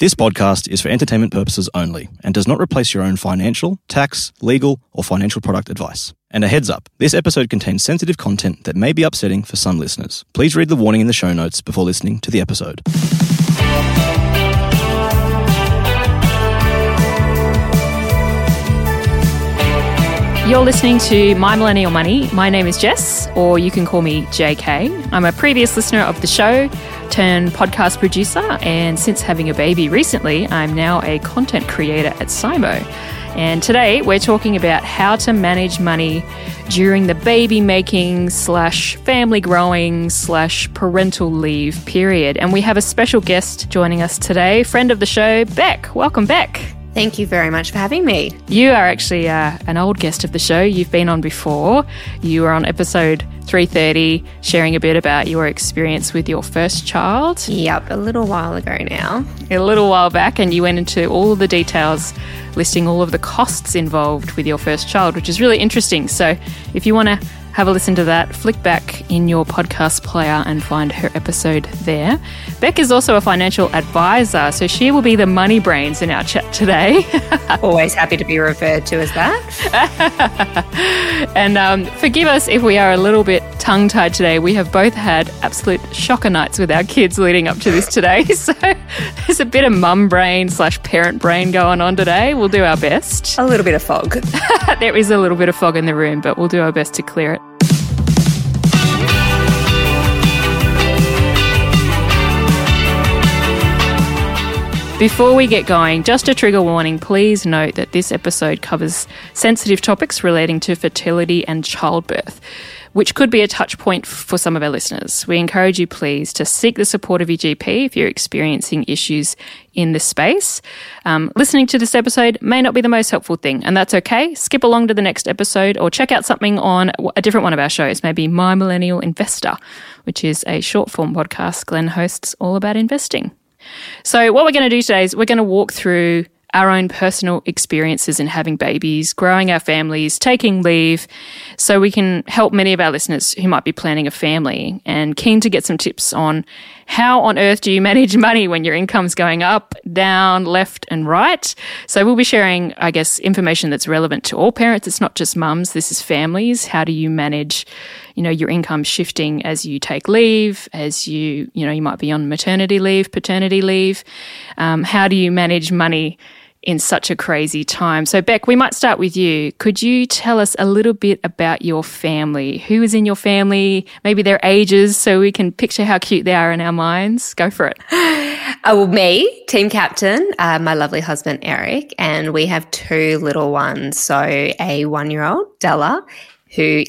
This podcast is for entertainment purposes only and does not replace your own financial, tax, legal, or financial product advice. And a heads up this episode contains sensitive content that may be upsetting for some listeners. Please read the warning in the show notes before listening to the episode. You're listening to My Millennial Money. My name is Jess, or you can call me JK. I'm a previous listener of the show, turned podcast producer, and since having a baby recently, I'm now a content creator at SYMO. And today we're talking about how to manage money during the baby making slash family growing slash parental leave period. And we have a special guest joining us today, friend of the show, Bec. Welcome, Bec. Thank you very much for having me. You are actually uh, an old guest of the show. You've been on before. You were on episode 330, sharing a bit about your experience with your first child. Yep, a little while ago now. A little while back, and you went into all the details, listing all of the costs involved with your first child, which is really interesting. So if you want to have a listen to that. Flick back in your podcast player and find her episode there. Bec is also a financial advisor, so she will be the money brains in our chat today. Always happy to be referred to as that. and um, forgive us if we are a little bit tongue tied today. We have both had absolute shocker nights with our kids leading up to this today. So there's a bit of mum brain slash parent brain going on today. We'll do our best. A little bit of fog. there is a little bit of fog in the room, but we'll do our best to clear it. Before we get going, just a trigger warning please note that this episode covers sensitive topics relating to fertility and childbirth, which could be a touch point for some of our listeners. We encourage you, please, to seek the support of your GP if you're experiencing issues in this space. Um, listening to this episode may not be the most helpful thing, and that's okay. Skip along to the next episode or check out something on a different one of our shows, maybe My Millennial Investor, which is a short form podcast Glen hosts all about investing. So, what we're going to do today is we're going to walk through our own personal experiences in having babies, growing our families, taking leave, so we can help many of our listeners who might be planning a family and keen to get some tips on how on earth do you manage money when your income's going up, down, left, and right. So we'll be sharing, I guess, information that's relevant to all parents. It's not just mums, this is families. How do you manage, you know, your income shifting as you take leave, as you, you know, you might be on maternity leave, paternity leave. Um, how do you manage money? In such a crazy time. So, Bec, we might start with you. Could you tell us a little bit about your family? Who is in your family? Maybe their ages, so we can picture how cute they are in our minds. Go for it. Well, me, team captain, uh, my lovely husband, Eric, and we have two little ones. So, a one year old, Della, who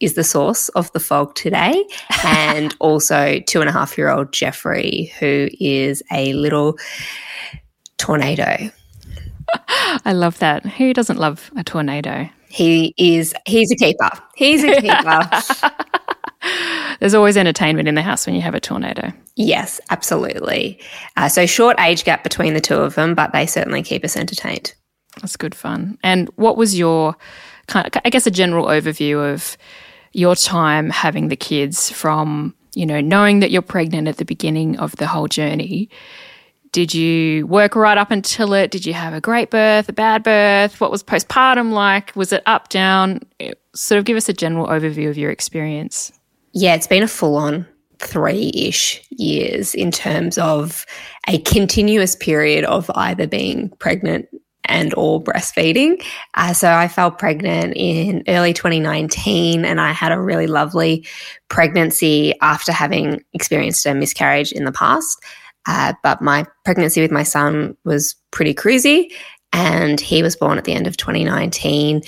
is the source of the fog today, and also two and a half year old Jeffrey, who is a little tornado. I love that. Who doesn't love a tornado? He is, he's a keeper. He's a keeper. There's always entertainment in the house when you have a tornado. Yes, absolutely. Uh, so, short age gap between the two of them, but they certainly keep us entertained. That's good fun. And what was your kind of, I guess, a general overview of your time having the kids from, you know, knowing that you're pregnant at the beginning of the whole journey did you work right up until it? Did you have a great birth, a bad birth? What was postpartum like? Was it up, down? Sort of give us a general overview of your experience. Yeah, it's been a full on three ish years in terms of a continuous period of either being pregnant and or breastfeeding. Uh, so I fell pregnant in early 2019 and I had a really lovely pregnancy after having experienced a miscarriage in the past. Uh, but my pregnancy with my son was pretty crazy, and he was born at the end of 2019.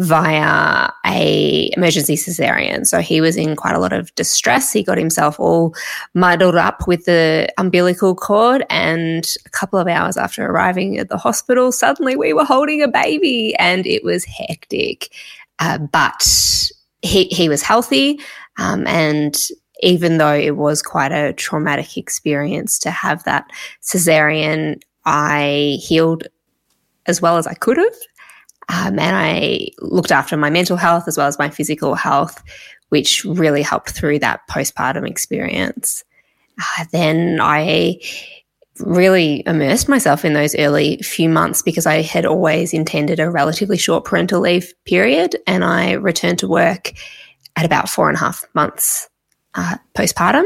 via a emergency cesarean. So he was in quite a lot of distress. He got himself all muddled up with the umbilical cord and a couple of hours after arriving at the hospital, suddenly we were holding a baby and it was hectic. Uh, but he, he was healthy um, and even though it was quite a traumatic experience to have that cesarean, I healed as well as I could have. Um, and I looked after my mental health as well as my physical health, which really helped through that postpartum experience. Uh, then I really immersed myself in those early few months because I had always intended a relatively short parental leave period. And I returned to work at about four and a half months uh, postpartum.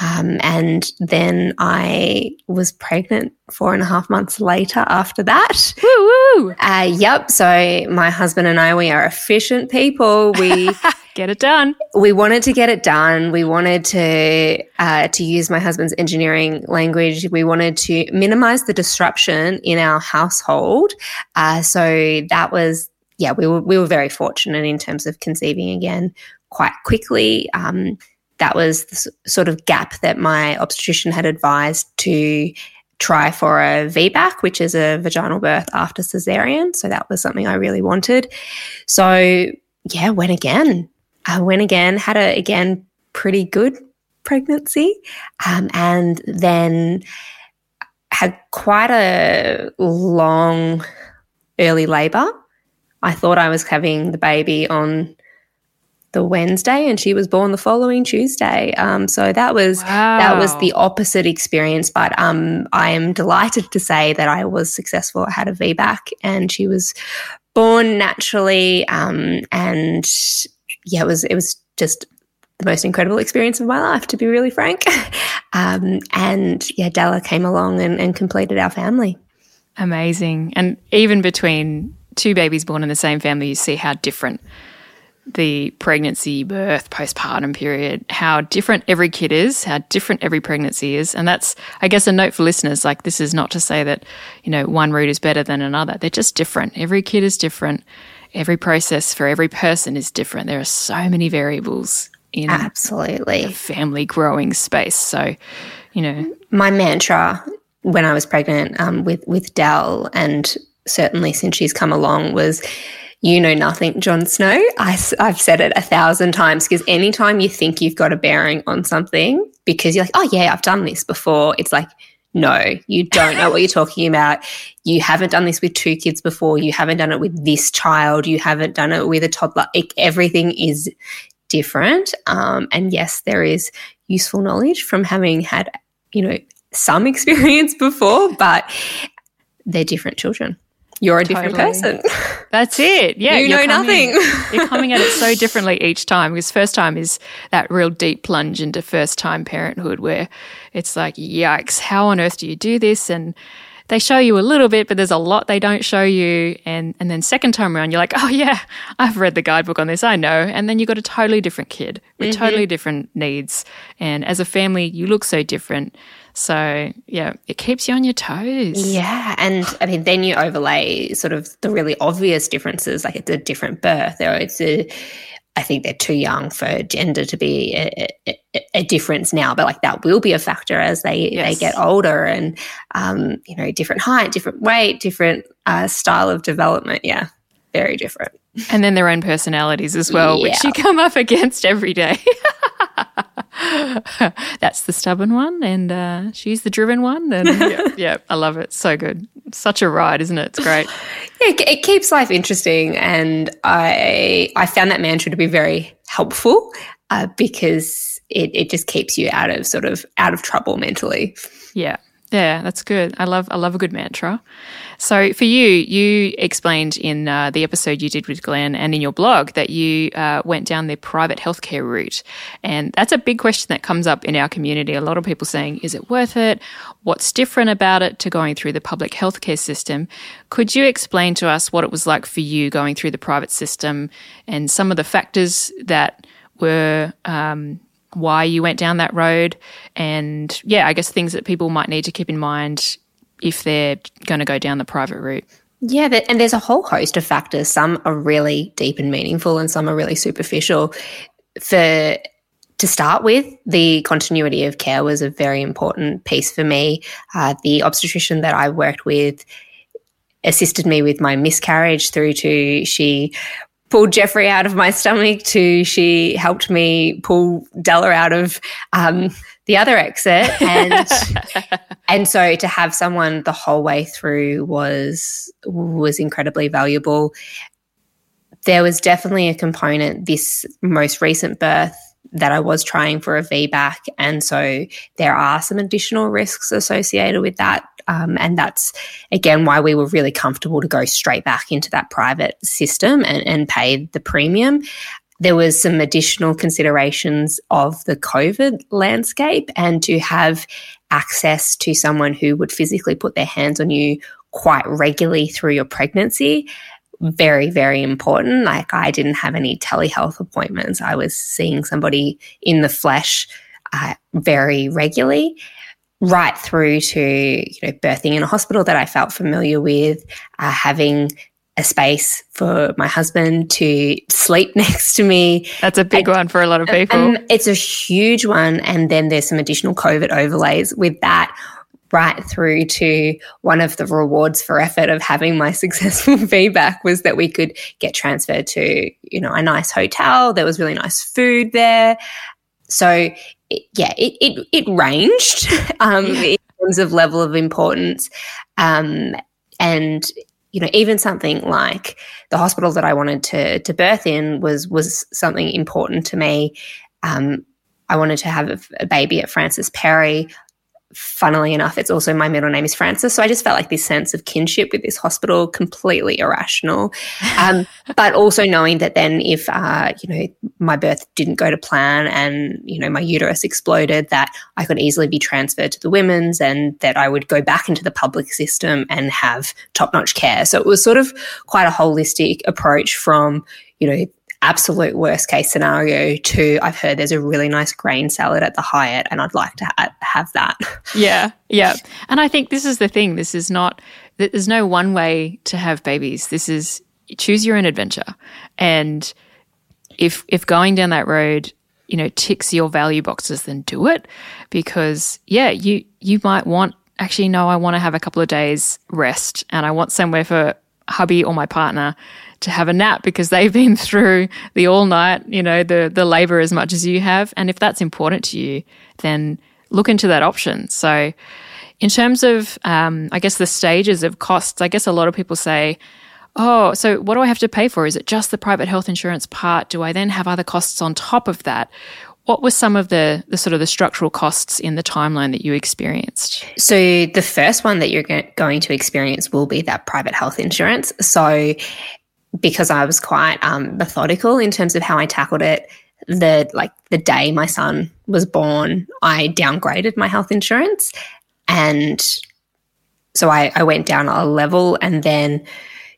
Um, and then I was pregnant four and a half months later after that. Woo woo! Uh, yep. So my husband and I, we are efficient people. We get it done. We wanted to get it done. We wanted to uh, to use my husband's engineering language. We wanted to minimize the disruption in our household. Uh, so that was yeah. We were we were very fortunate in terms of conceiving again quite quickly. Um, that was the sort of gap that my obstetrician had advised to try for a VBAC, which is a vaginal birth after cesarean. So that was something I really wanted. So yeah, went again. I went again, had a again pretty good pregnancy, um, and then had quite a long early labor. I thought I was having the baby on the Wednesday, and she was born the following Tuesday. Um, so that was wow. that was the opposite experience. But um, I am delighted to say that I was successful. I had a VBAC, and she was born naturally. Um, and yeah, it was it was just the most incredible experience of my life, to be really frank. Um, and yeah, Della came along and, and completed our family. Amazing. And even between two babies born in the same family, you see how different the pregnancy, birth, postpartum period, how different every kid is, how different every pregnancy is. And that's, I guess, a note for listeners. Like, this is not to say that, you know, one route is better than another. They're just different. Every kid is different. Every process for every person is different. There are so many variables in absolutely the family growing space. So, you know, my mantra when I was pregnant um, with with Dell, and certainly since she's come along, was you know nothing, Jon Snow. I, have said it a thousand times because anytime you think you've got a bearing on something, because you're like, oh, yeah, I've done this before, it's like, no, you don't know what you're talking about. You haven't done this with two kids before. You haven't done it with this child. You haven't done it with a toddler. It, everything is different. Um, and yes, there is useful knowledge from having had, you know, some experience before, but they're different children you're a totally. different person. That's it. Yeah. You know coming, nothing. you're coming at it so differently each time because first time is that real deep plunge into first time parenthood where it's like, yikes, how on earth do you do this? And they show you a little bit, but there's a lot they don't show you. And, and then second time around, you're like, oh yeah, I've read the guidebook on this. I know. And then you've got a totally different kid with mm-hmm. totally different needs. And as a family, you look so different. So, yeah, it keeps you on your toes. Yeah. And I mean, then you overlay sort of the really obvious differences, like it's a different birth, or it's a, I think they're too young for gender to be a, a, a, difference now, but like that will be a factor as they yes. they get older and um, you know different height, different weight, different uh, style of development. Yeah, very different. And then their own personalities as well, yeah. which you come up against every day. That's the stubborn one, and uh, she's the driven one. And yeah, yeah, I love it. So good. Such a ride, isn't it? It's great. Yeah, it keeps life interesting, and I I found that mantra to be very helpful uh, because it it just keeps you out of sort of out of trouble mentally. Yeah, yeah, that's good. I love I love a good mantra. So for you, you explained in uh, the episode you did with Glen and in your blog that you uh, went down the private healthcare route, and that's a big question that comes up in our community. A lot of people saying, "Is it worth it? What's different about it to going through the public healthcare system?" Could you explain to us what it was like for you going through the private system and some of the factors that were um, why you went down that road, and yeah, I guess things that people might need to keep in mind if they're going to go down the private route. Yeah, and there's a whole host of factors. Some are really deep and meaningful, and some are really superficial. For to start with, the continuity of care was a very important piece for me. Uh, the obstetrician that I worked with assisted me with my miscarriage through to she pulled Jeffrey out of my stomach to she helped me pull Della out of um, the other exit and and so to have someone the whole way through was was incredibly valuable there was definitely a component this most recent birth that I was trying for a VBAC. And so there are some additional risks associated with that. Um, and that's, again, why we were really comfortable to go straight back into that private system and, and pay the premium. There was some additional considerations of the COVID landscape and to have access to someone who would physically put their hands on you quite regularly through your pregnancy very, very important. Like I didn't have any telehealth appointments. I was seeing somebody in the flesh uh, very regularly, right through to you know birthing in a hospital that I felt familiar with, uh, having a space for my husband to sleep next to me. That's a big and, one for a lot of people. And it's a huge one. And then there's some additional COVID overlays with that right through to one of the rewards for effort of having my successful VBAC was that we could get transferred to, you know, a nice hotel. There was really nice food there. So it, yeah, it, it, it ranged um, in terms of level of importance. Um, and you know, even something like the hospital that I wanted to to birth in was was something important to me. Um, I wanted to have a, a, baby at Frances Perry funnily enough, it's also my middle name is Frances. So I just felt like this sense of kinship with this hospital, completely irrational. Um, but also knowing that then if, uh, you know, my birth didn't go to plan and, you know, my uterus exploded, that I could easily be transferred to the women's and that I would go back into the public system and have top notch care. So it was sort of quite a holistic approach from, you know, absolute worst case scenario to I've heard there's a really nice grain salad at the Hyatt and I'd like to ha- have that. Yeah, yeah. And I think this is the thing. This is not, there's no one way to have babies. This is choose your own adventure. And if, if going down that road, you know, ticks your value boxes, then do it because yeah, you, you might want, actually, no, I want to have a couple of days rest and I want somewhere for hubby or my partner to have a nap because they've been through the all night, you know, the the labor as much as you have. And if that's important to you, then look into that option. So, in terms of, um, I guess the stages of costs, I guess a lot of people say, "Oh, so what do I have to pay for? Is it just the private health insurance part? Do I then have other costs on top of that?" What were some of the, the sort of the structural costs in the timeline that you experienced? So the first one that you're going to experience will be that private health insurance. So because I was quite um, methodical in terms of how I tackled it. The like the day my son was born, I downgraded my health insurance, and so I, I went down a level, and then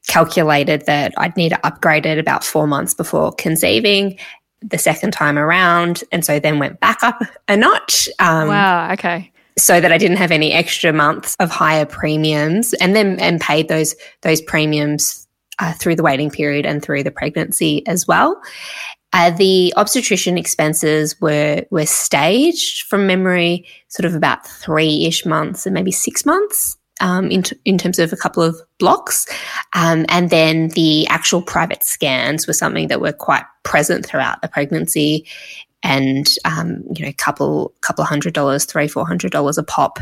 calculated that I'd need to upgrade it about four months before conceiving the second time around, and so then went back up a notch. Um, wow. Okay so that I didn't have any extra months of higher premiums and then and paid those those premiums uh, through the waiting period and through the pregnancy as well. Uh, the obstetrician expenses were were staged from memory, sort of about three ish months and maybe six months um, in, t- in terms of a couple of blocks. Um, and then the actual private scans were something that were quite present throughout the pregnancy and, um, you know, couple, couple hundred dollars, three, four hundred dollars a pop,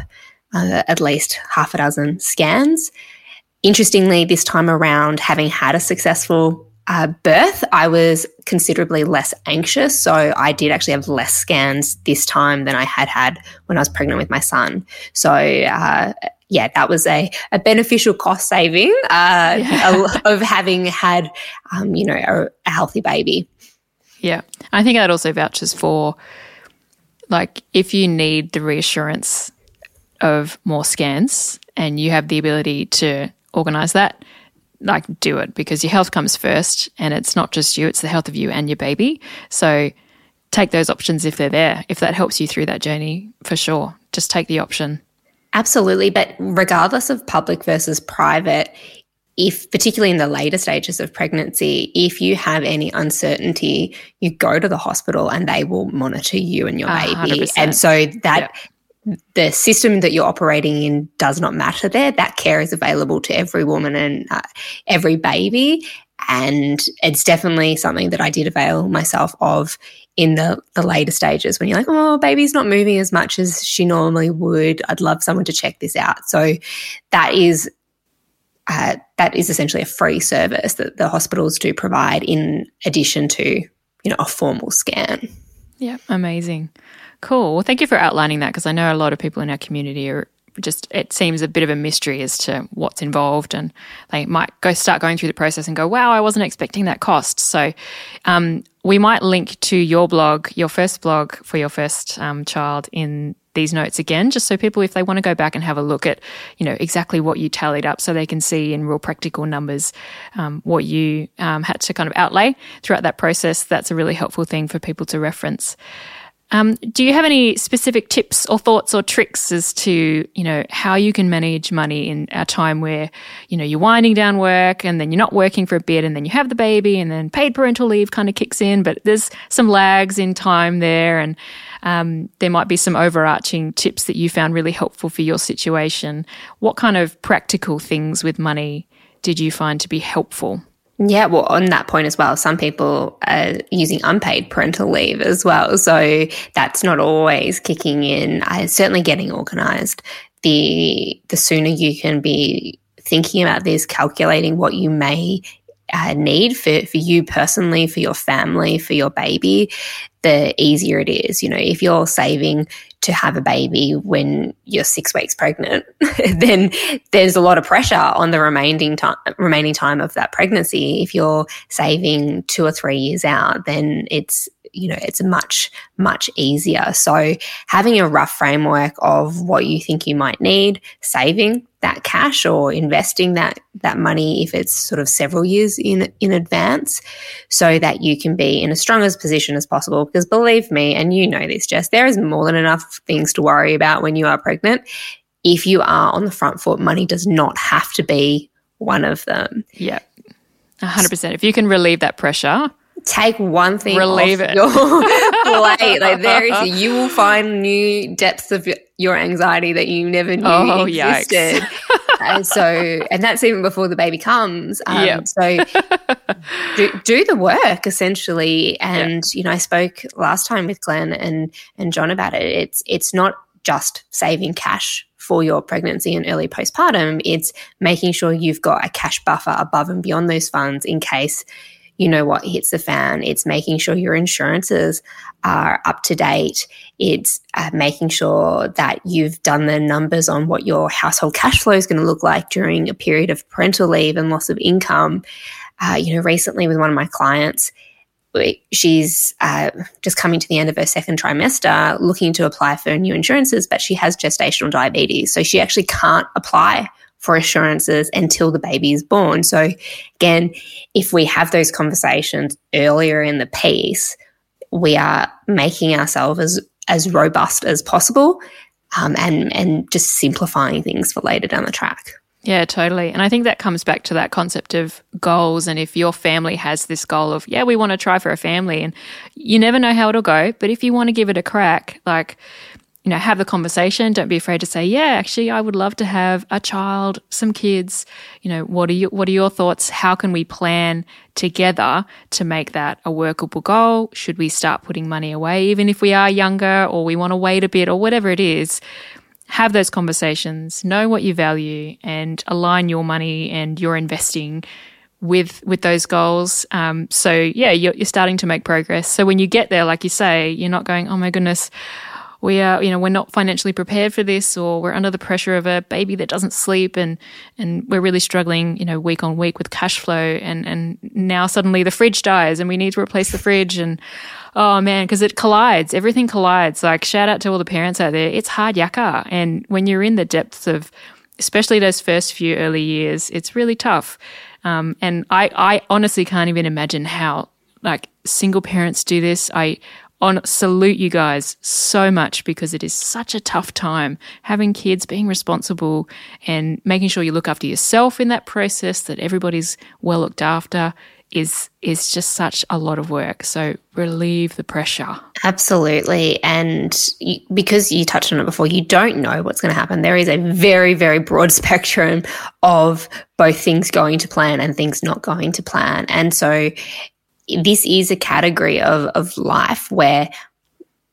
uh, at least half a dozen scans. Interestingly, this time around, having had a successful uh, birth, I was considerably less anxious. So I did actually have less scans this time than I had had when I was pregnant with my son. So, uh, yeah, that was a, a beneficial cost saving uh, yeah. of having had, um, you know, a, a healthy baby. Yeah. I think that also vouches for, like, if you need the reassurance of more scans and you have the ability to organize that, like do it because your health comes first and it's not just you, it's the health of you and your baby. So take those options if they're there. If that helps you through that journey, for sure, just take the option. Absolutely. But regardless of public versus private, if particularly in the later stages of pregnancy, if you have any uncertainty, you go to the hospital and they will monitor you and your baby. 100%. And so that the system that you're operating in does not matter there. That care is available to every woman and uh, every baby. And it's definitely something that I did avail myself of in the, the later stages when you're like, oh, baby's not moving as much as she normally would. I'd love someone to check this out. So that is uh, that is essentially a free service that the hospitals do provide in addition to you know a formal scan. Yeah, amazing. Cool. Well, thank you for outlining that because I know a lot of people in our community are just it seems a bit of a mystery as to what's involved and they might go start going through the process and go wow i wasn't expecting that cost. So um, we might link to your blog your first blog for your first um, child in these notes again just so people if they want to go back and have a look at you know exactly what you tallied up so they can see in real practical numbers um, what you um, had to kind of outlay throughout that process. That's a really helpful thing for people to reference um, do you have any specific tips or thoughts or tricks as to you know how you can manage money in a time where you know you're winding down work and then you're not working for a bit and then you have the baby and then paid parental leave kind of kicks in, but there's some lags in time there and um, there might be some overarching tips that you found really helpful for your situation. What kind of practical things with money did you find to be helpful? Yeah, well, on that point as well, some people are using unpaid parental leave as well. So that's not always kicking in. I certainly getting organized. The the sooner you can be thinking about this, calculating what you may uh, need for, for you personally, for your family, for your baby, the easier it is. You know, if you're saving to have a baby when you're six weeks pregnant, then there's a lot of pressure on the remaining time, remaining time of that pregnancy. If you're saving two or three years out, then it's you know it's a much much easier. So having a rough framework of what you think you might need saving that cash or investing that that money if it's sort of several years in in advance so that you can be in as strong as position as possible. Because believe me and you know this Jess there is more than enough things to worry about when you are pregnant. If you are on the front foot money does not have to be one of them. Yeah. 100% if you can relieve that pressure take one thing relieve it. your plate. Like there is you will find new depths of your anxiety that you never knew oh, existed. And so and that's even before the baby comes. Um, yep. so do, do, the work essentially. And yep. you know i spoke last time with glen and and john about it. It's it's not just saving cash for your pregnancy and early postpartum. It's making sure you've got a cash buffer above and beyond those funds in case you know what hits the fan. It's making sure your insurances are up to date. It's uh, making sure that you've done the numbers on what your household cash flow is going to look like during a period of parental leave and loss of income. Uh, you know, recently with one of my clients, she's uh, just coming to the end of her second trimester looking to apply for new insurances, but she has gestational diabetes. So she actually can't apply for assurances until the baby is born. So, again, if we have those conversations earlier in the piece, we are making ourselves as, as robust as possible um, and, and just simplifying things for later down the track. Yeah, totally. And I think that comes back to that concept of goals. And if your family has this goal of, yeah, we want to try for a family, and you never know how it'll go, but if you want to give it a crack, like you know, have the conversation. Don't be afraid to say, yeah, actually, I would love to have a child, some kids. You know, what are you, what are your thoughts? How can we plan together to make that a workable goal? Should we start putting money away, even if we are younger or we want to wait a bit or whatever it is? Have those conversations, know what you value and align your money and your investing with with those goals. Um, so yeah, you're, you're starting to make progress. So when you get there, like you say, you're not going, oh my goodness, we are, you know, we're not financially prepared for this, or we're under the pressure of a baby that doesn't sleep, and and we're really struggling, you know, week on week with cash flow, and and now suddenly the fridge dies, and we need to replace the fridge, and oh man, because it collides, everything collides. Like shout out to all the parents out there, it's hard yakka, and when you're in the depths of, especially those first few early years, it's really tough. Um, and I, I honestly can't even imagine how like single parents do this. I on salute you guys so much because it is such a tough time having kids, being responsible, and making sure you look after yourself in that process, that everybody's well looked after is is just such a lot of work. So relieve the pressure. Absolutely, and you, because you touched on it before, you don't know what's going to happen. There is a very very broad spectrum of both things going to plan and things not going to plan, and so this is a category of, of life where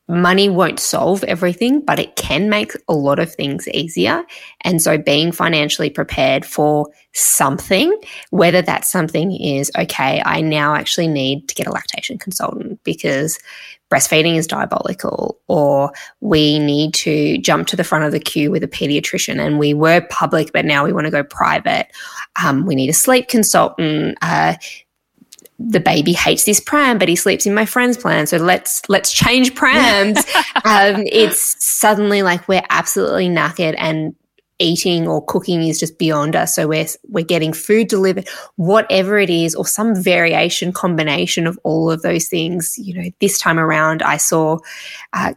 money won't solve everything, but it can make a lot of things easier. And so being financially prepared for something, whether that something is, okay, I now actually need to get a lactation consultant because breastfeeding is diabolical, or we need to jump to the front of the queue with a pediatrician and we were public, but now we want to go private. Um, we need a sleep consultant. Uh, the baby hates this pram, but he sleeps in my friend's plan. So let's let's change prams. um, it's suddenly like we're absolutely knackered and eating or cooking is just beyond us. So we're we're getting food delivered, whatever it is, or some variation combination of all of those things. You know, this time around, I saw uh,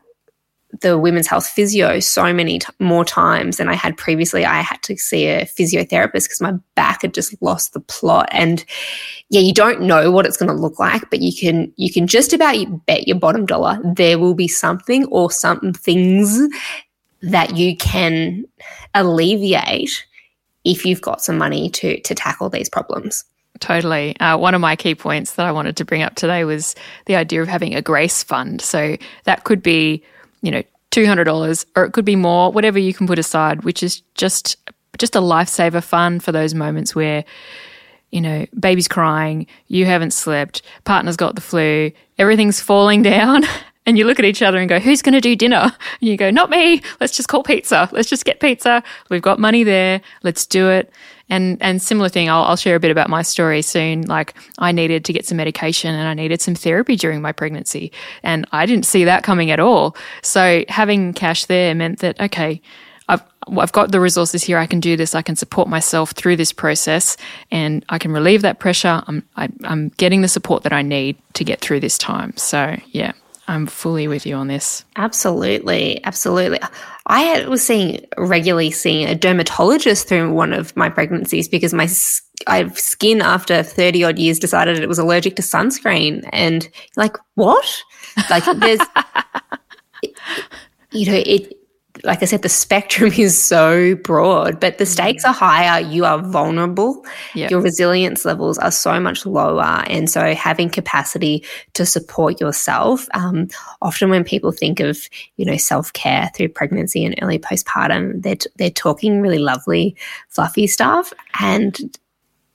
the women's health physio so many t- more times than I had previously. I had to see a physiotherapist because my back had just lost the plot. And yeah, you don't know what it's going to look like, but you can you can just about bet your bottom dollar there will be something or some things that you can alleviate if you've got some money to to tackle these problems. Totally. Uh, one of my key points that I wanted to bring up today was the idea of having a grace fund. So that could be you know, $200 or it could be more, whatever you can put aside, which is just just a lifesaver fund for those moments where you know, baby's crying, you haven't slept, partner's got the flu, everything's falling down. And you look at each other and go, Who's going to do dinner? And you go, Not me. Let's just call pizza. Let's just get pizza. We've got money there. Let's do it. And and similar thing, I'll, I'll share a bit about my story soon. Like I needed to get some medication and I needed some therapy during my pregnancy, and I didn't see that coming at all. So having cash there meant that okay, I've I've got the resources here. I can do this. I can support myself through this process, and I can relieve that pressure. I'm I, am i am getting the support that I need to get through this time. So yeah, I'm fully with you on this. Absolutely, absolutely. I was seeing regularly seeing a dermatologist through one of my pregnancies because my I skin after 30 odd years decided it was allergic to sunscreen and like what? Like there's you know it like I said, the spectrum is so broad, but the stakes are higher. You are vulnerable. Yep. Your resilience levels are so much lower. And so having capacity to support yourself, um, often when people think of, you know, self-care through pregnancy and early postpartum, they're, t- they're talking really lovely, fluffy stuff. And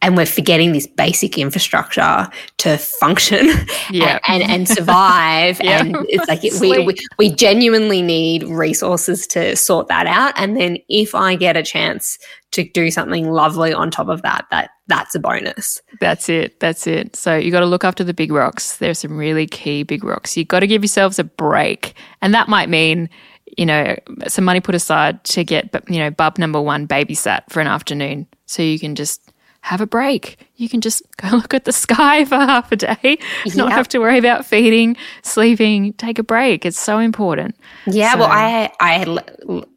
and we're forgetting this basic infrastructure to function yeah. and, and, and survive. yeah. And it's like we, we, we genuinely need resources to sort that out. And then if I get a chance to do something lovely on top of that, that that's a bonus. That's it. That's it. So you got to look after the big rocks. There's some really key big rocks. You got to give yourselves a break, and that might mean you know some money put aside to get you know bub number one babysat for an afternoon, so you can just have a break. You can just go look at the sky for half a day, yep. not have to worry about feeding, sleeping, take a break. It's so important. Yeah, so. well, I I had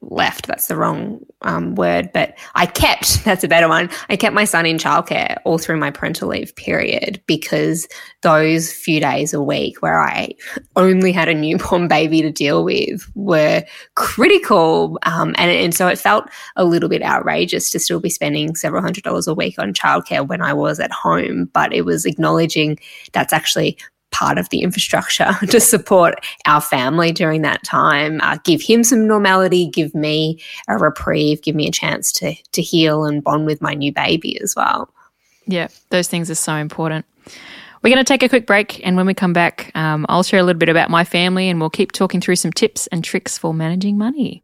left. That's the wrong um, word, but I kept. That's a better one. I kept my son in childcare all through my parental leave period because those few days a week where I only had a newborn baby to deal with were critical, um, and and so it felt a little bit outrageous to still be spending several hundred dollars a week on childcare when I was at home. But it was acknowledging that's actually part of the infrastructure to support our family during that time. Uh, give him some normality, give me a reprieve, give me a chance to to heal and bond with my new baby as well. Yeah, those things are so important. We're going to take a quick break, and when we come back, um, I'll share a little bit about my family, and we'll keep talking through some tips and tricks for managing money.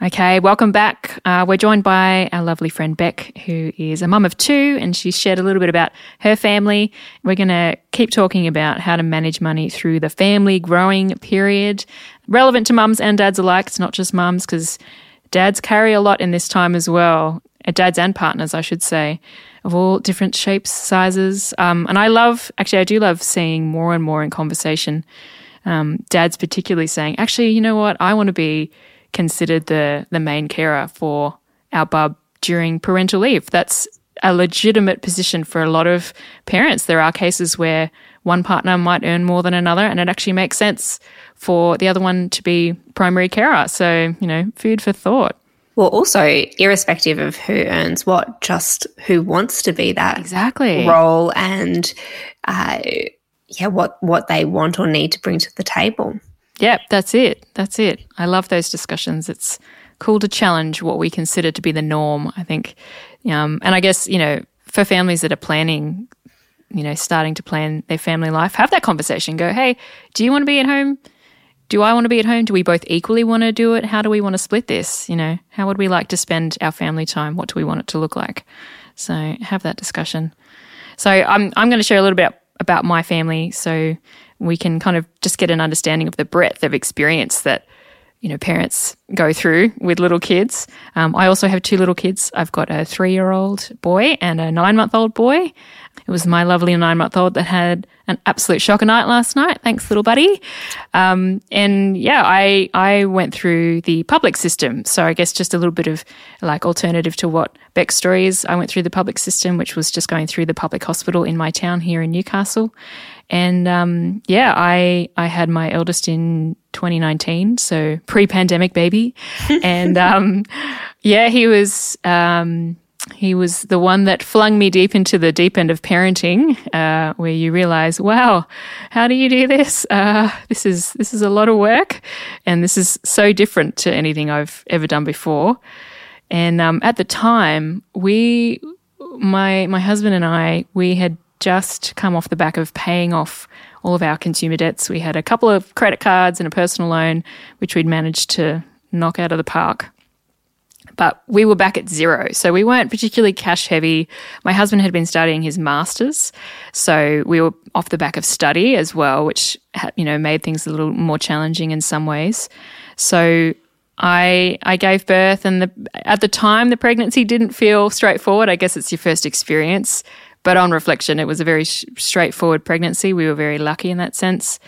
Okay, welcome back. Uh, we're joined by our lovely friend Bec, who is a mum of two, and she's shared a little bit about her family. We're going to keep talking about how to manage money through the family growing period, relevant to mums and dads alike. It's not just mums, because dads carry a lot in this time as well. Uh, dads and partners, I should say, of all different shapes, sizes. Um, and I love, actually, I do love seeing more and more in conversation, um, dads particularly saying, actually, you know what, I want to be considered the the main carer for our bub during parental leave. That's a legitimate position for a lot of parents. There are cases where one partner might earn more than another, and it actually makes sense for the other one to be primary carer. So, you know, food for thought. Well, also, irrespective of who earns what, just who wants to be that exactly role and, uh, yeah, what what they want or need to bring to the table. Yep, that's it. That's it. I love those discussions. It's cool to challenge what we consider to be the norm, I think. Um, and I guess, you know, for families that are planning, you know, starting to plan their family life, have that conversation. Go, hey, do you want to be at home? Do I want to be at home? Do we both equally want to do it? How do we want to split this? You know, how would we like to spend our family time? What do we want it to look like? So have that discussion. So I'm I'm going to share a little bit about my family. So we can kind of just get an understanding of the breadth of experience that you know parents go through with little kids. Um, I also have two little kids. I've got a three-year-old boy and a nine-month-old boy. It was my lovely nine-month-old that had an absolute shocker night last night. Thanks, little buddy. Um, and yeah, I I went through the public system, so I guess just a little bit of like alternative to what Bec's story is. I went through the public system, which was just going through the public hospital in my town here in Newcastle. And um, yeah, I I had my eldest in 2019, so pre-pandemic baby, and um, yeah, he was um, he was the one that flung me deep into the deep end of parenting, uh, where you realize, wow, how do you do this? Uh, this is this is a lot of work, and this is so different to anything I've ever done before. And um, at the time, we, my my husband and I, we had just come off the back of paying off all of our consumer debts. We had a couple of credit cards and a personal loan, which we'd managed to knock out of the park. But we were back at zero. So we weren't particularly cash heavy. My husband had been studying his master's. So we were off the back of study as well, which, you know, made things a little more challenging in some ways. So I I gave birth, and the, at the time the pregnancy didn't feel straightforward. I guess it's your first experience, but on reflection, it was a very sh- straightforward pregnancy. We were very lucky in that sense.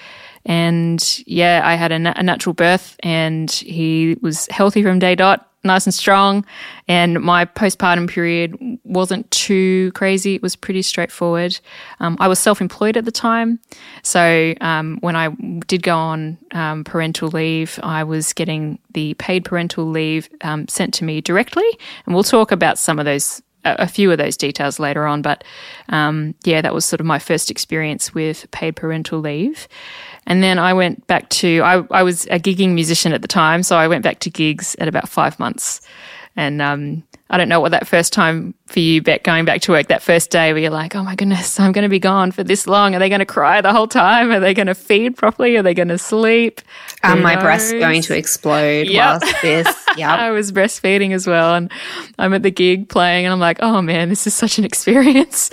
And yeah, I had a, na- a natural birth, and he was healthy from day dot nice and strong. And my postpartum period wasn't too crazy. It was pretty straightforward. Um, I was self employed at the time. So um, when I did go on um, parental leave, I was getting the paid parental leave um, sent to me directly. And we'll talk about some of those. A few of those details later on, but um, yeah, that was sort of my first experience with paid parental leave. And then I went back to, I, I was a gigging musician at the time, so I went back to gigs at about five months. And um, I don't know what that first time for you, Bec, going back to work, that first day where you're like, oh my goodness, I'm going to be gone for this long. Are they going to cry the whole time? Are they going to feed properly? Are they going to sleep? Are my breasts going to explode yep. whilst this? Yeah, I was breastfeeding as well. And I'm at the gig playing and I'm like, oh man, this is such an experience.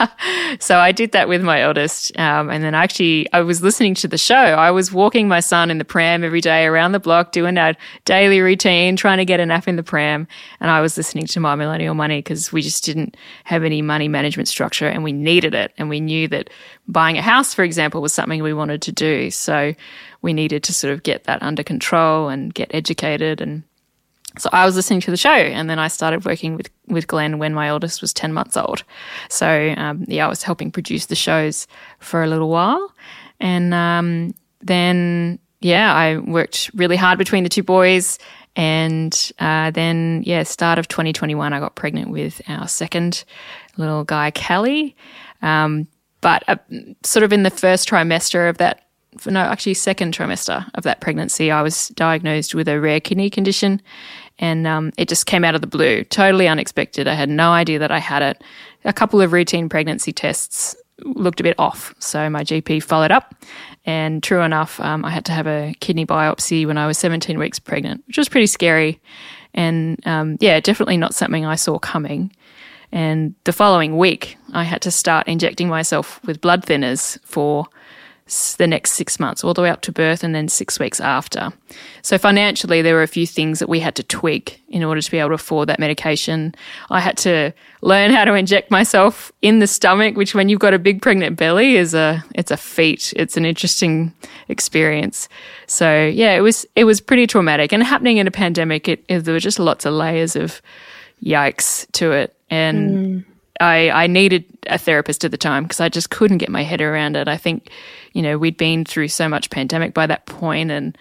so I did that with my eldest. Um, and then actually, I was listening to the show. I was walking my son in the pram every day around the block, doing our daily routine, trying to get a nap in the pram. And I was listening to My Millennial Money because we just didn't have any money management structure and we needed it. And we knew that buying a house, for example, was something we wanted to do. So we needed to sort of get that under control and get educated and so I was listening to the show, and then I started working with with Glen when my oldest was ten months old. So um, yeah, I was helping produce the shows for a little while, and um, then yeah, I worked really hard between the two boys, and uh, then yeah, start of 2021, I got pregnant with our second little guy, Kelly. Um, but uh, sort of in the first trimester of that no, actually, second trimester of that pregnancy, I was diagnosed with a rare kidney condition, and um, it just came out of the blue, totally unexpected. I had no idea that I had it. A couple of routine pregnancy tests looked a bit off, so my GP followed up, and true enough, um, I had to have a kidney biopsy when I was 17 weeks pregnant, which was pretty scary, and um, yeah, definitely not something I saw coming. And the following week, I had to start injecting myself with blood thinners for the next six months, all the way up to birth and then six weeks after. So, financially, there were a few things that we had to tweak in order to be able to afford that medication. I had to learn how to inject myself in the stomach, which, when you've got a big pregnant belly, is a it's a feat. It's an interesting experience. So, yeah, it was it was pretty traumatic, and happening in a pandemic, it, it there were just lots of layers of yikes to it, and. Mm. I, I needed a therapist at the time because I just couldn't get my head around it. I think you know, we'd been through so much pandemic by that point and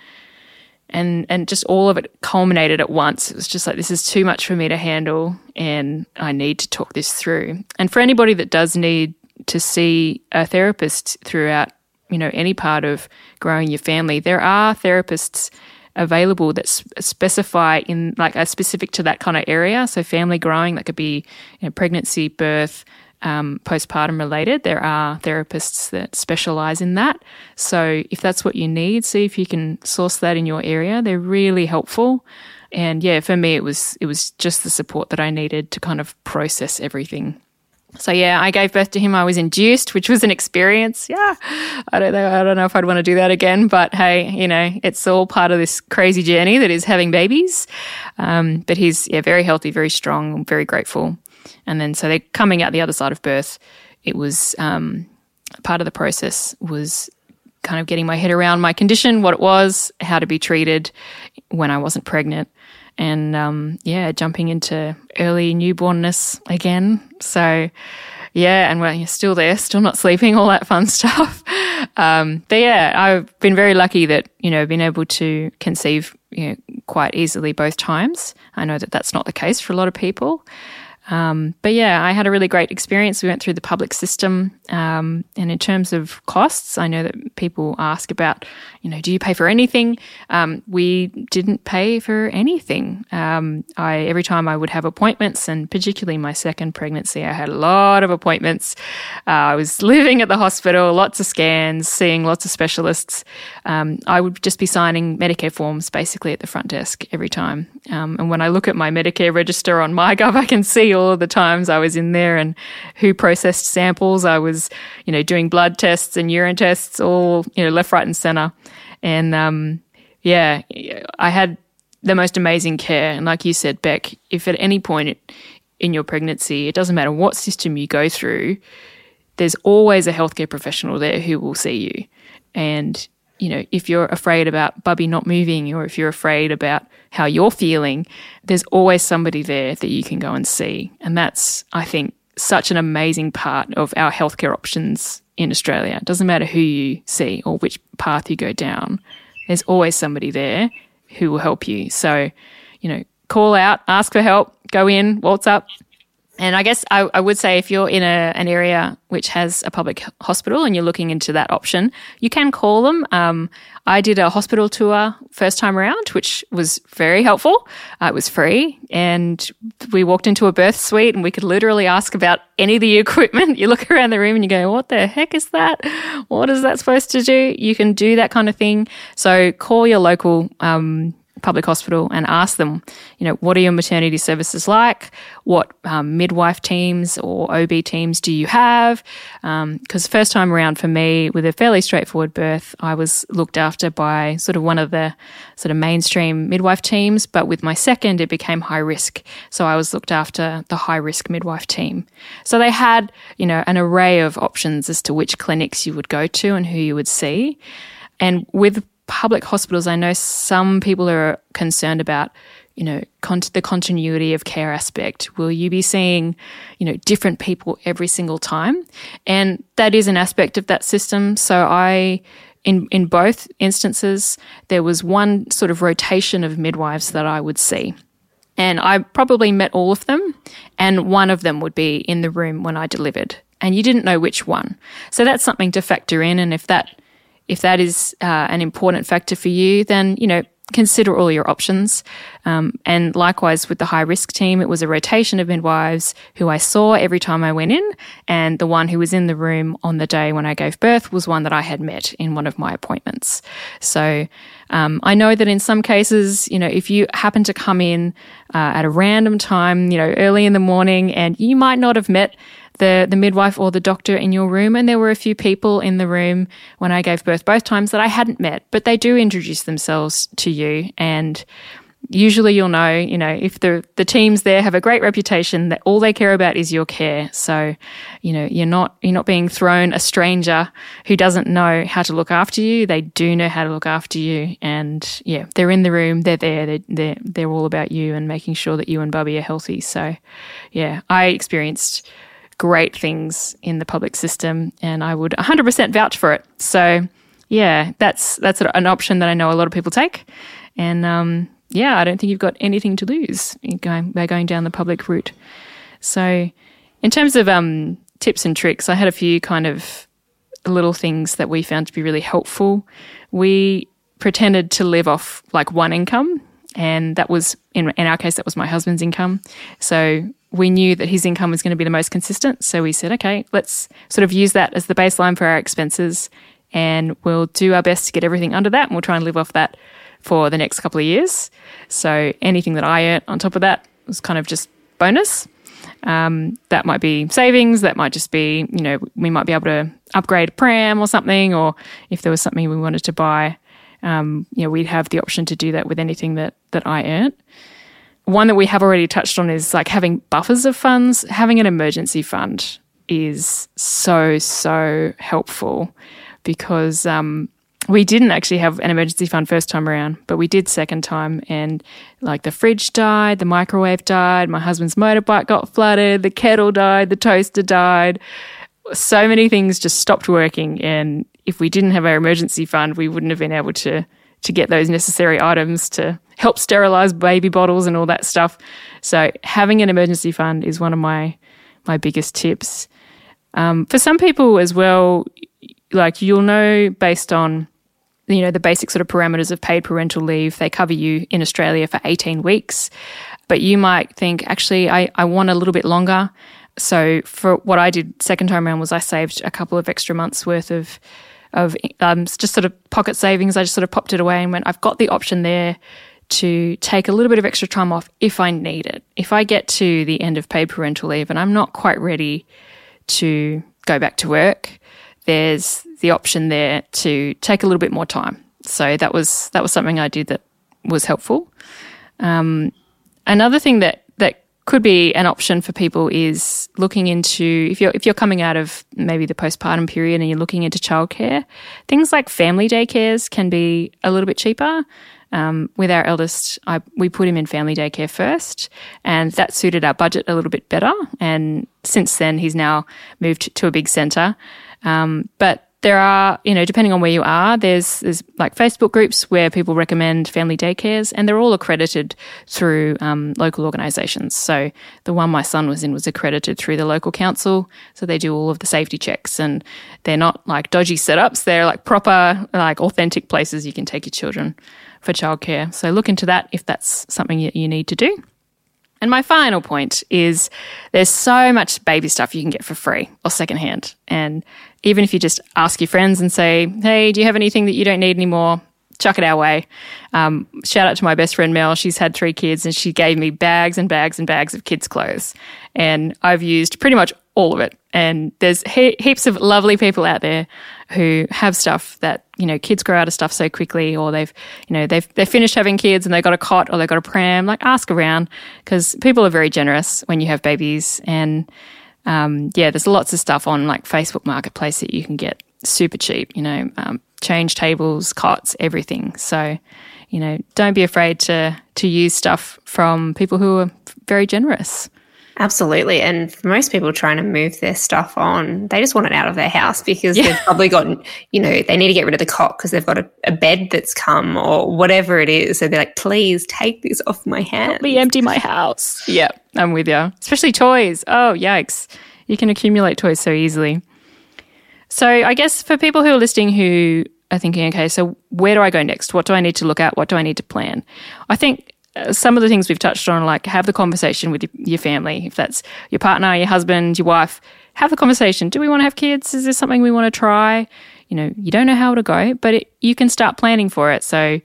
and and just all of it culminated at once. It was just like this is too much for me to handle and I need to talk this through. And for anybody that does need to see a therapist throughout, you know, any part of growing your family, there are therapists available that specify in like are specific to that kind of area. So family growing, that could be you know, pregnancy, birth, um, postpartum related. There are therapists that specialize in that. So if that's what you need, see if you can source that in your area. They're really helpful. And yeah, for me, it was it was just the support that I needed to kind of process everything. So yeah, I gave birth to him. I was induced, which was an experience. Yeah, I don't know. I don't know if I'd want to do that again. But hey, you know, it's all part of this crazy journey that is having babies. Um, but he's yeah, very healthy, very strong. Very grateful. And then so they're coming out the other side of birth. It was um, part of the process was kind of getting my head around my condition, what it was, how to be treated when I wasn't pregnant, and um, yeah, jumping into early newbornness again. So yeah, and we're still there, still not sleeping, all that fun stuff. Um, but yeah, I've been very lucky that you know been able to conceive you know, quite easily both times. I know that that's not the case for a lot of people. Um, but yeah, I had a really great experience. We went through the public system. Um, and in terms of costs, I know that people ask about, you know, do you pay for anything? Um, we didn't pay for anything. Um, I every time I would have appointments, and particularly my second pregnancy, I had a lot of appointments. Uh, I was living at the hospital, lots of scans, seeing lots of specialists. Um, I would just be signing Medicare forms basically at the front desk every time. Um, and when I look at my Medicare register on MyGov, I can see all of the times I was in there and who processed samples. I was, you know, doing blood tests and urine tests, all, you know, left, right, and center. And um, yeah, I had the most amazing care. And like you said, Bec, if at any point in your pregnancy, it doesn't matter what system you go through, there's always a healthcare professional there who will see you. And you know, if you're afraid about Bubby not moving or if you're afraid about how you're feeling, there's always somebody there that you can go and see. And that's, I think, such an amazing part of our healthcare options in Australia. It doesn't matter who you see or which path you go down, there's always somebody there who will help you. So, you know, call out, ask for help, go in, waltz up, And I guess I, I would say if you're in a, an area which has a public hospital and you're looking into that option, you can call them. Um, I did a hospital tour first time around, which was very helpful. Uh, it was free, and we walked into a birth suite and we could literally ask about any of the equipment. You look around the room and you go, "What the heck is that? What is that supposed to do?" You can do that kind of thing. So call your local um, public hospital and ask them, you know, what are your maternity services like? What um, midwife teams or OB teams do you have? Because um, first time around for me, with a fairly straightforward birth, I was looked after by sort of one of the sort of mainstream midwife teams, but with my second, it became high risk. So I was looked after the high risk midwife team. So they had, you know, an array of options as to which clinics you would go to and who you would see. And with public hospitals, I know some people are concerned about, you know, con- the continuity of care aspect. Will you be seeing, you know, different people every single time? And that is an aspect of that system. So I, in in both instances, there was one sort of rotation of midwives that I would see. And I probably met all of them, and one of them would be in the room when I delivered. And you didn't know which one. So that's something to factor in. And if that if that is uh, an important factor for you, then, you know, consider all your options. Um, and likewise with the high risk team, it was a rotation of midwives who I saw every time I went in. And the one who was in the room on the day when I gave birth was one that I had met in one of my appointments. So um, I know that in some cases, you know, if you happen to come in uh, at a random time, you know, early in the morning and you might not have met the, the midwife or the doctor in your room. And there were a few people in the room when I gave birth both times that I hadn't met, but they do introduce themselves to you. And usually you'll know, you know, if the, the teams there have a great reputation that all they care about is your care. So, you know, you're not, you're not being thrown a stranger who doesn't know how to look after you. They do know how to look after you. And yeah, they're in the room. They're there. They're, they're, they're all about you and making sure that you and Bubby are healthy. So yeah, I experienced great things in the public system, and I would 100% vouch for it. So, yeah, that's that's an option that I know a lot of people take, and um, yeah, I don't think you've got anything to lose going, by going down the public route. So, in terms of um, tips and tricks, I had a few kind of little things that we found to be really helpful. We pretended to live off like one income and that was in in our case that was my husband's income so we knew that his income was going to be the most consistent. So we said, okay, let's sort of use that as the baseline for our expenses and we'll do our best to get everything under that and we'll try and live off that for the next couple of years. So anything that I earned on top of that was kind of just bonus. Um, that might be savings, that might just be, you know, we might be able to upgrade a pram or something, or if there was something we wanted to buy, um, you know, we'd have the option to do that with anything that, that I earned. One that we have already touched on is like having buffers of funds. Having an emergency fund is so, so helpful because um, we didn't actually have an emergency fund first time around, but we did second time. And like the fridge died, the microwave died, my husband's motorbike got flooded, the kettle died, the toaster died. So many things just stopped working. And if we didn't have our emergency fund, we wouldn't have been able to to get those necessary items to help sterilize baby bottles and all that stuff. So having an emergency fund is one of my my biggest tips. Um, for some people as well, like you'll know based on you know the basic sort of parameters of paid parental leave, they cover you in Australia for 18 weeks, but you might think actually I, I want a little bit longer. So for what I did second time around was I saved a couple of extra months worth of of um, just sort of pocket savings. I just sort of popped it away and went, I've got the option there to take a little bit of extra time off if I need it. If I get to the end of paid parental leave and I'm not quite ready to go back to work, there's the option there to take a little bit more time. So that was that was something I did that was helpful. Um, another thing that could be an option for people is looking into if you're if you're coming out of maybe the postpartum period and you're looking into childcare, things like family daycares can be a little bit cheaper. Um, with our eldest, I, we put him in family daycare first, and that suited our budget a little bit better. And since then, he's now moved to a big centre. Um, but there are, you know, depending on where you are, there's there's like Facebook groups where people recommend family daycares, and they're all accredited through um, local organisations. So the one my son was in was accredited through the local council, so they do all of the safety checks, and they're not like dodgy setups. They're like proper, like authentic places you can take your children for childcare. So look into that if that's something that you need to do. And my final point is there's so much baby stuff you can get for free or secondhand. And even if you just ask your friends and say, hey, do you have anything that you don't need anymore? Chuck it our way. Um, shout out to my best friend Mel. She's had three kids and she gave me bags and bags and bags of kids' clothes. And I've used pretty much all of it. And there's he- heaps of lovely people out there who have stuff that you know kids grow out of stuff so quickly, or they've you know they've they finished having kids and they got a cot or they got a pram. Like ask around because people are very generous when you have babies, and um, yeah, there's lots of stuff on like Facebook Marketplace that you can get super cheap. You know, um, change tables, cots, everything. So you know, don't be afraid to to use stuff from people who are very generous. Absolutely. And for most people trying to move their stuff on, they just want it out of their house because yeah. they've probably gotten, you know, they need to get rid of the cot because they've got a, a, bed that's come or whatever it is. So they're like, please take this off my hands. Help me empty my house. Yeah, I'm with you. Especially toys. Oh, yikes. You can accumulate toys so easily. So I guess for people who are listening who are thinking, okay, so where do I go next? What do I need to look at? What do I need to plan? I think some of the things we've touched on, like have the conversation with your family, if that's your partner, your husband, your wife, have the conversation. Do we want to have kids? Is this something we want to try? You know, you don't know how to go, but it, you can start planning for it. So,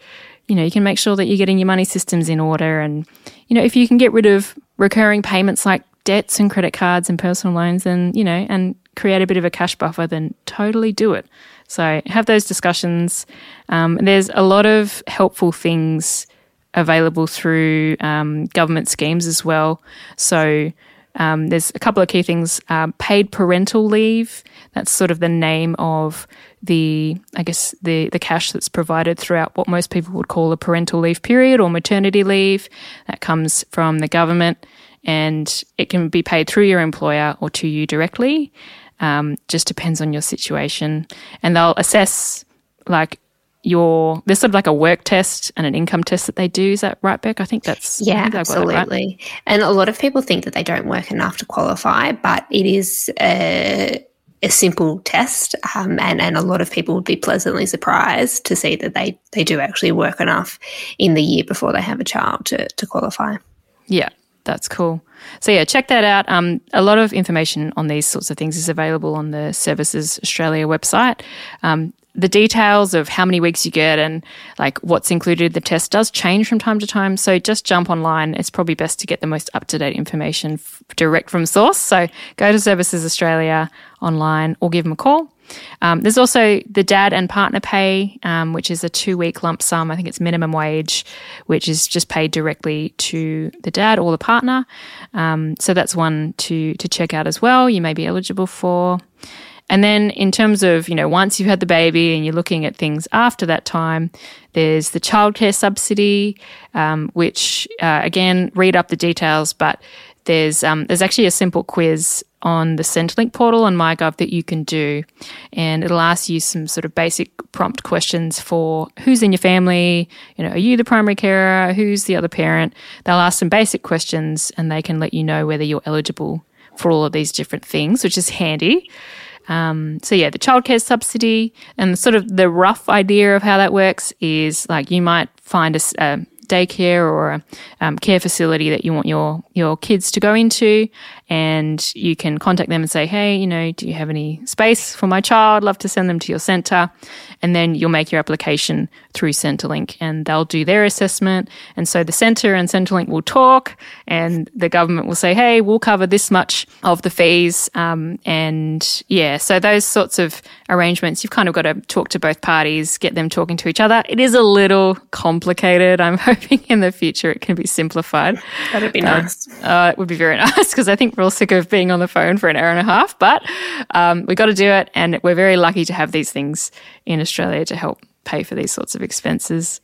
you know, you can make sure that you're getting your money systems in order. And, you know, if you can get rid of recurring payments like debts and credit cards and personal loans, then, you know, and create a bit of a cash buffer, then totally do it. So have those discussions. Um, there's a lot of helpful things available through um, government schemes as well. So um, there's a couple of key things. Uh, paid parental leave. That's sort of the name of the, I guess, the the cash that's provided throughout what most people would call a parental leave period or maternity leave. That comes from the government, and it can be paid through your employer or to you directly. Um, just depends on your situation, and they'll assess like your there's sort of like a work test and an income test that they do. Is that right, Bec? I think that's yeah, think absolutely. Right. And a lot of people think that they don't work enough to qualify, but it is a, a simple test, um, and and a lot of people would be pleasantly surprised to see that they they do actually work enough in the year before they have a child to to qualify. Yeah, that's cool. So yeah, check that out. Um, a lot of information on these sorts of things is available on the Services Australia website. Um, the details of how many weeks you get and like what's included in the test does change from time to time. So just jump online. It's probably best to get the most up to date information f- direct from source. So go to Services Australia online or give them a call. Um, there's also the dad and partner pay, um, which is a two week lump sum. I think it's minimum wage, which is just paid directly to the dad or the partner. Um, so that's one to to check out as well. You may be eligible for. And then in terms of, you know, once you've had the baby and you're looking at things after that time, there's the childcare subsidy, um, which, uh, again, read up the details, but there's, um, there's actually a simple quiz on the Centrelink portal on MyGov that you can do. And it'll ask you some sort of basic prompt questions for who's in your family, you know, are you the primary carer, who's the other parent? They'll ask some basic questions and they can let you know whether you're eligible for all of these different things, which is handy. Um, so yeah, the childcare subsidy and sort of the rough idea of how that works is like you might find a, a daycare or a um, care facility that you want your your kids to go into, and you can contact them and say, hey, you know, do you have any space for my child? Love to send them to your centre, and then you'll make your application through Centrelink, and they'll do their assessment, and so the centre and Centrelink will talk, and the government will say, hey, we'll cover this much of the fees, um, and yeah, so those sorts of arrangements, you've kind of got to talk to both parties, get them talking to each other. It is a little complicated. I'm hoping in the future it can be simplified. That'd be nice. Uh, it would be very nice because I think we're all sick of being on the phone for an hour and a half, but um, we got to do it. And we're very lucky to have these things in Australia to help pay for these sorts of expenses.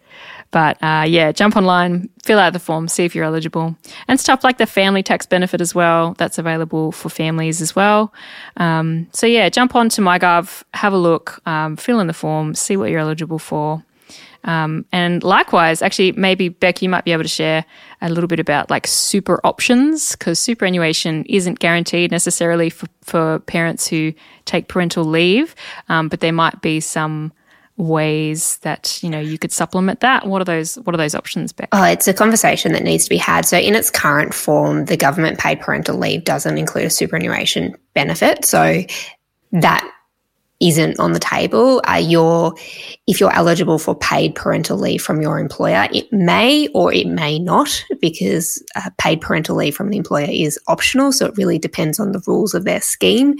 But uh, yeah, jump online, fill out the form, see if you're eligible, and stuff like the family tax benefit as well. That's available for families as well. Um, so yeah, jump on to MyGov, have a look, um, fill in the form, see what you're eligible for. Um, and likewise, actually, maybe Bec, you might be able to share a little bit about like super options because superannuation isn't guaranteed necessarily for, for parents who take parental leave, um, but there might be some ways that you know you could supplement that. What are those what are those options Bec? oh it's a conversation that needs to be had. So in its current form the government paid parental leave doesn't include a superannuation benefit. So that isn't on the table, you're, if you're eligible for paid parental leave from your employer, it may or it may not, because uh, paid parental leave from the employer is optional. So it really depends on the rules of their scheme.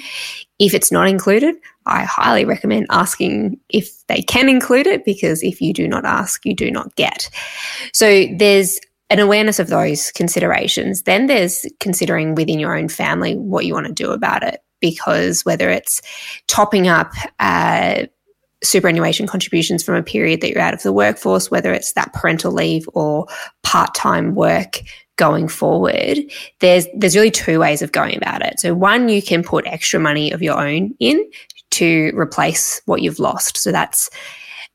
If it's not included, I highly recommend asking if they can include it, because if you do not ask, you do not get. So there's an awareness of those considerations. Then there's considering within your own family what you want to do about it because whether it's topping up uh, superannuation contributions from a period that you're out of the workforce, whether it's that parental leave or part time work going forward, there's there's really two ways of going about it. So one, you can put extra money of your own in to replace what you've lost. So that's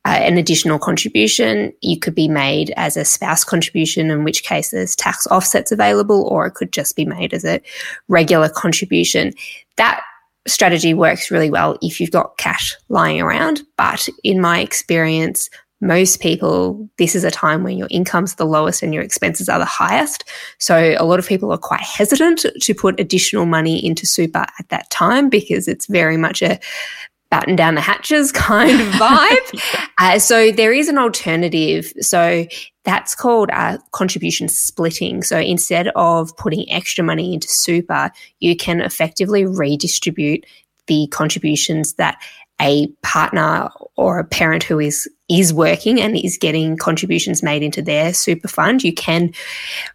uh, an additional contribution. You could be made as a spouse contribution, in which case there's tax offsets available, or it could just be made as a regular contribution. That strategy works really well if you've got cash lying around. But in my experience, most people, this is a time when your income's the lowest and your expenses are the highest. So a lot of people are quite hesitant to put additional money into super at that time because it's very much a batten down the hatches kind of vibe. uh, so there is an alternative. So that's called uh, contribution splitting. So instead of putting extra money into super, you can effectively redistribute the contributions that a partner or a parent who is is working and is getting contributions made into their super fund, you can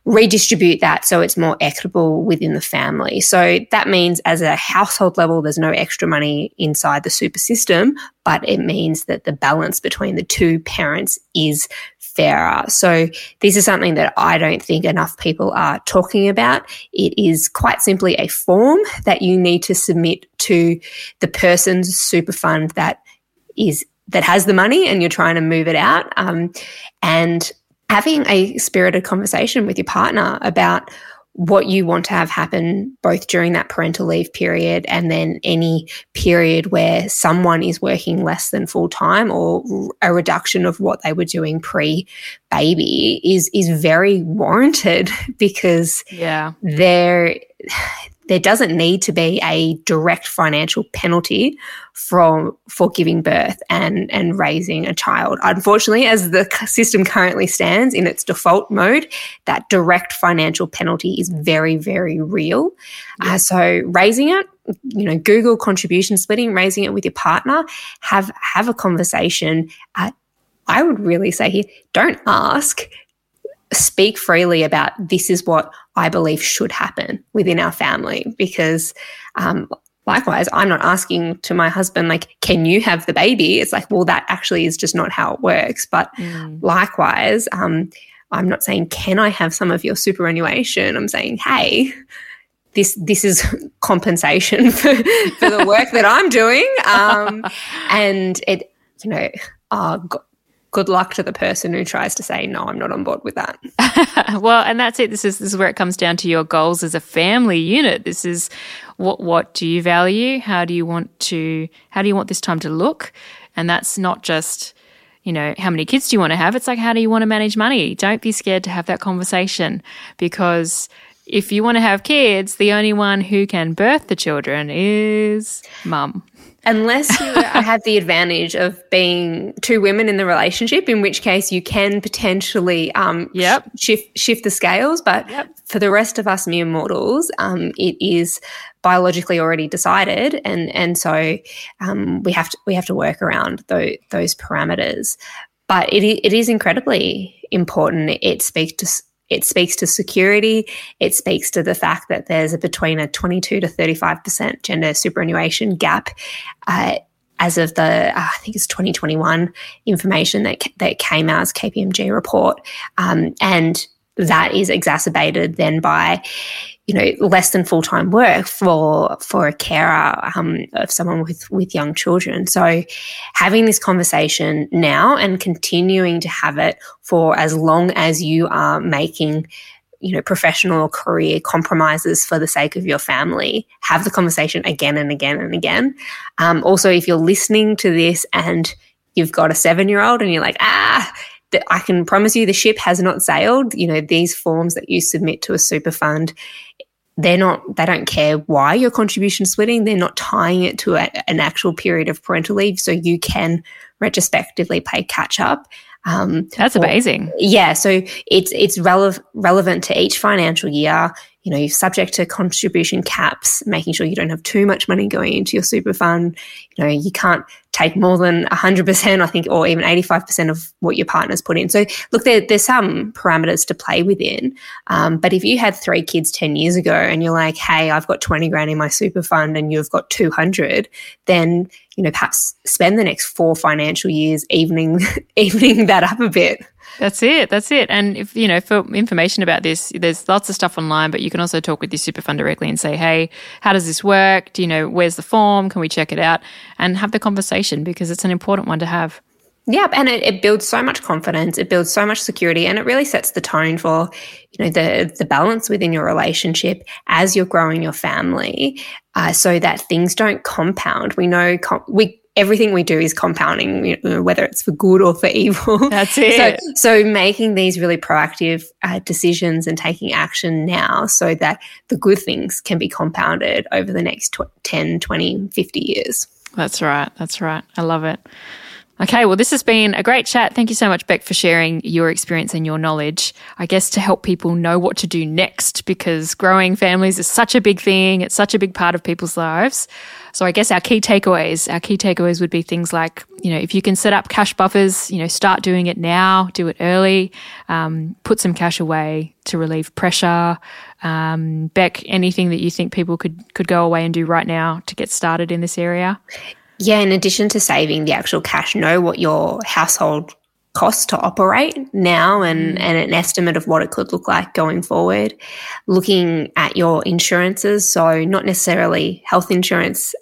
redistribute that so it's more equitable within the family. So that means as a household level, there's no extra money inside the super system, but it means that the balance between the two parents is fairer. So this is something that I don't think enough people are talking about. It is quite simply a form that you need to submit to the person's super fund that is that has the money and you're trying to move it out. Um, and having a spirited conversation with your partner about what you want to have happen both during that parental leave period and then any period where someone is working less than full time or a reduction of what they were doing pre baby is is very warranted because yeah there there doesn't need to be a direct financial penalty from for giving birth and and raising a child. Unfortunately, as the system currently stands in its default mode, that direct financial penalty is very very real. Yeah. Uh, so raising it, you know, Google contribution splitting, raising it with your partner, have have a conversation. Uh, I would really say here, don't ask speak freely about this is what I believe should happen within our family because um, likewise i'm not asking to my husband like can you have the baby? It's like well that actually is just not how it works. But mm. likewise um, i'm not saying can i have some of your superannuation? I'm saying hey this this is compensation for, for the work that i'm doing. Um, and it you know oh, good luck to the person who tries to say no i'm not on board with that. Well and that's it. This is this is where it comes down to your goals as a family unit. This is what what do you value? How do you want to how do you want this time to look? And that's not just you know how many kids do you want to have? It's like how do you want to manage money? Don't be scared to have that conversation because if you want to have kids the only one who can birth the children is mum Unless you have the advantage of being two women in the relationship, in which case you can potentially um, yep. shift shift the scales. But yep. for the rest of us mere mortals, um, it is biologically already decided, and and so um, we have to we have to work around those, those parameters. But it it is incredibly important. It speaks to it speaks to security. It speaks to the fact that there's a between a 22 to 35% gender superannuation gap. Uh, as of the, uh, I think it's 2021 information that, that came out as KPMG report. Um, and that is exacerbated then by you know less than full time work for for a carer um, of someone with with young children. So having this conversation now and continuing to have it for as long as you are making you know professional or career compromises for the sake of your family have the conversation again and again and again um, also if you're listening to this and you've got a seven year old and you're like ah I can promise you the ship has not sailed. You know, these forms that you submit to a super fund they're not they don't care why your contribution splitting. They're not tying it to a, an actual period of parental leave. So you can retrospectively pay catch up um, that's or, amazing. Yeah. So it's it's rele- relevant to each financial year you know, you're subject to contribution caps, making sure you don't have too much money going into your super fund. You know, you can't take more than 100%, I think, or even 85% of what your partner's put in. So, look, there, there's some parameters to play within. Um, but if you had three kids 10 years ago and you're like, hey, I've got 20 grand in my super fund and you've got 200, then, you know, perhaps spend the next four financial years evening, evening that up a bit. That's it. That's it. And if you know, for information about this, there's lots of stuff online, but you can also talk with your super fund directly and say, "Hey, how does this work? Do you know where's the form? Can we check it out?" And have the conversation because it's an important one to have. Yeah, and it, it, builds so much confidence. It builds so much security, and it really sets the tone for you know the the balance within your relationship as you're growing your family, uh, so that things don't compound. We know com- we everything we do is compounding, you know, whether it's for good or for evil. That's it. So, so making these really proactive uh, decisions and taking action now so that the good things can be compounded over the next tw- 10, 20, 50 years. That's right. That's right. I love it. Okay, well, this has been a great chat. Thank you so much, Bec, for sharing your experience and your knowledge. I guess to help people know what to do next because growing families is such a big thing, it's such a big part of people's lives. So I guess our key takeaways, our key takeaways would be things like, you know, if you can set up cash buffers, you know, start doing it now, do it early, um, put some cash away to relieve pressure. Um, Bec, anything that you think people could could go away and do right now to get started in this area? Yeah, in addition to saving the actual cash, know what your household cost to operate now and, mm. and an estimate of what it could look like going forward. Looking at your insurances, so not necessarily health insurance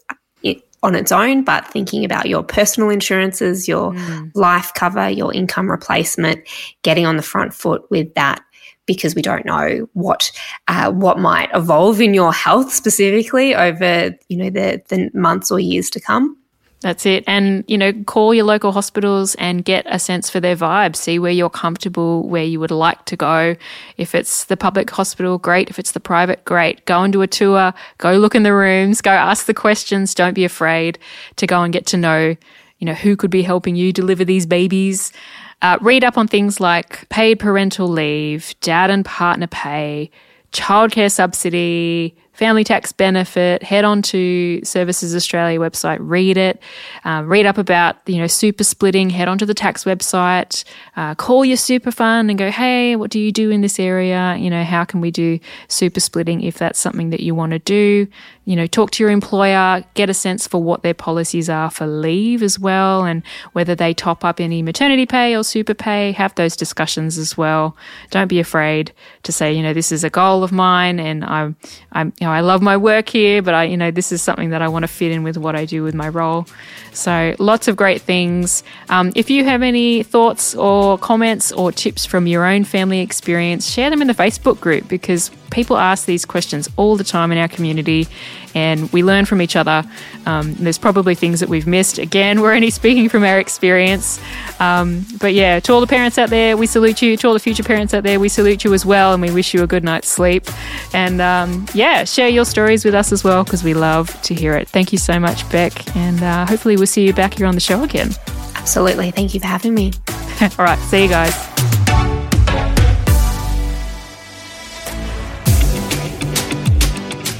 on its own, but thinking about your personal insurances, your mm. life cover, your income replacement, getting on the front foot with that because we don't know what uh, what might evolve in your health specifically over you know the the months or years to come. That's it. And, you know, call your local hospitals and get a sense for their vibe. See where you're comfortable, where you would like to go. If it's the public hospital, great. If it's the private, great. Go and do a tour. Go look in the rooms. Go ask the questions. Don't be afraid to go and get to know, you know, who could be helping you deliver these babies. Uh, read up on things like paid parental leave, dad and partner pay, childcare subsidy, family tax benefit, head on to Services Australia website, read it, uh, read up about you know super splitting. Head onto the tax website, uh, call your super fund and go, hey, what do you do in this area? You know, how can we do super splitting if that's something that you want to do? You know, talk to your employer, get a sense for what their policies are for leave as well, and whether they top up any maternity pay or super pay. Have those discussions as well. Don't be afraid to say, you know, this is a goal of mine, and I'm, I'm, know, I love my work here, but I, you know, this is something that I want to fit in with what I do with my role. So lots of great things. Um, if you have any thoughts or comments or tips from your own family experience, share them in the Facebook group because people ask these questions all the time in our community and we learn from each other. Um, there's probably things that we've missed. Again, we're only speaking from our experience. Um, but yeah, to all the parents out there, we salute you. To all the future parents out there, we salute you as well and we wish you a good night's sleep. And um, yeah, share your stories with us as well because we love to hear it. Thank you so much, Bec. And uh, hopefully, we'll see you back here on the show again. Absolutely. Thank you for having me. all right. See you guys.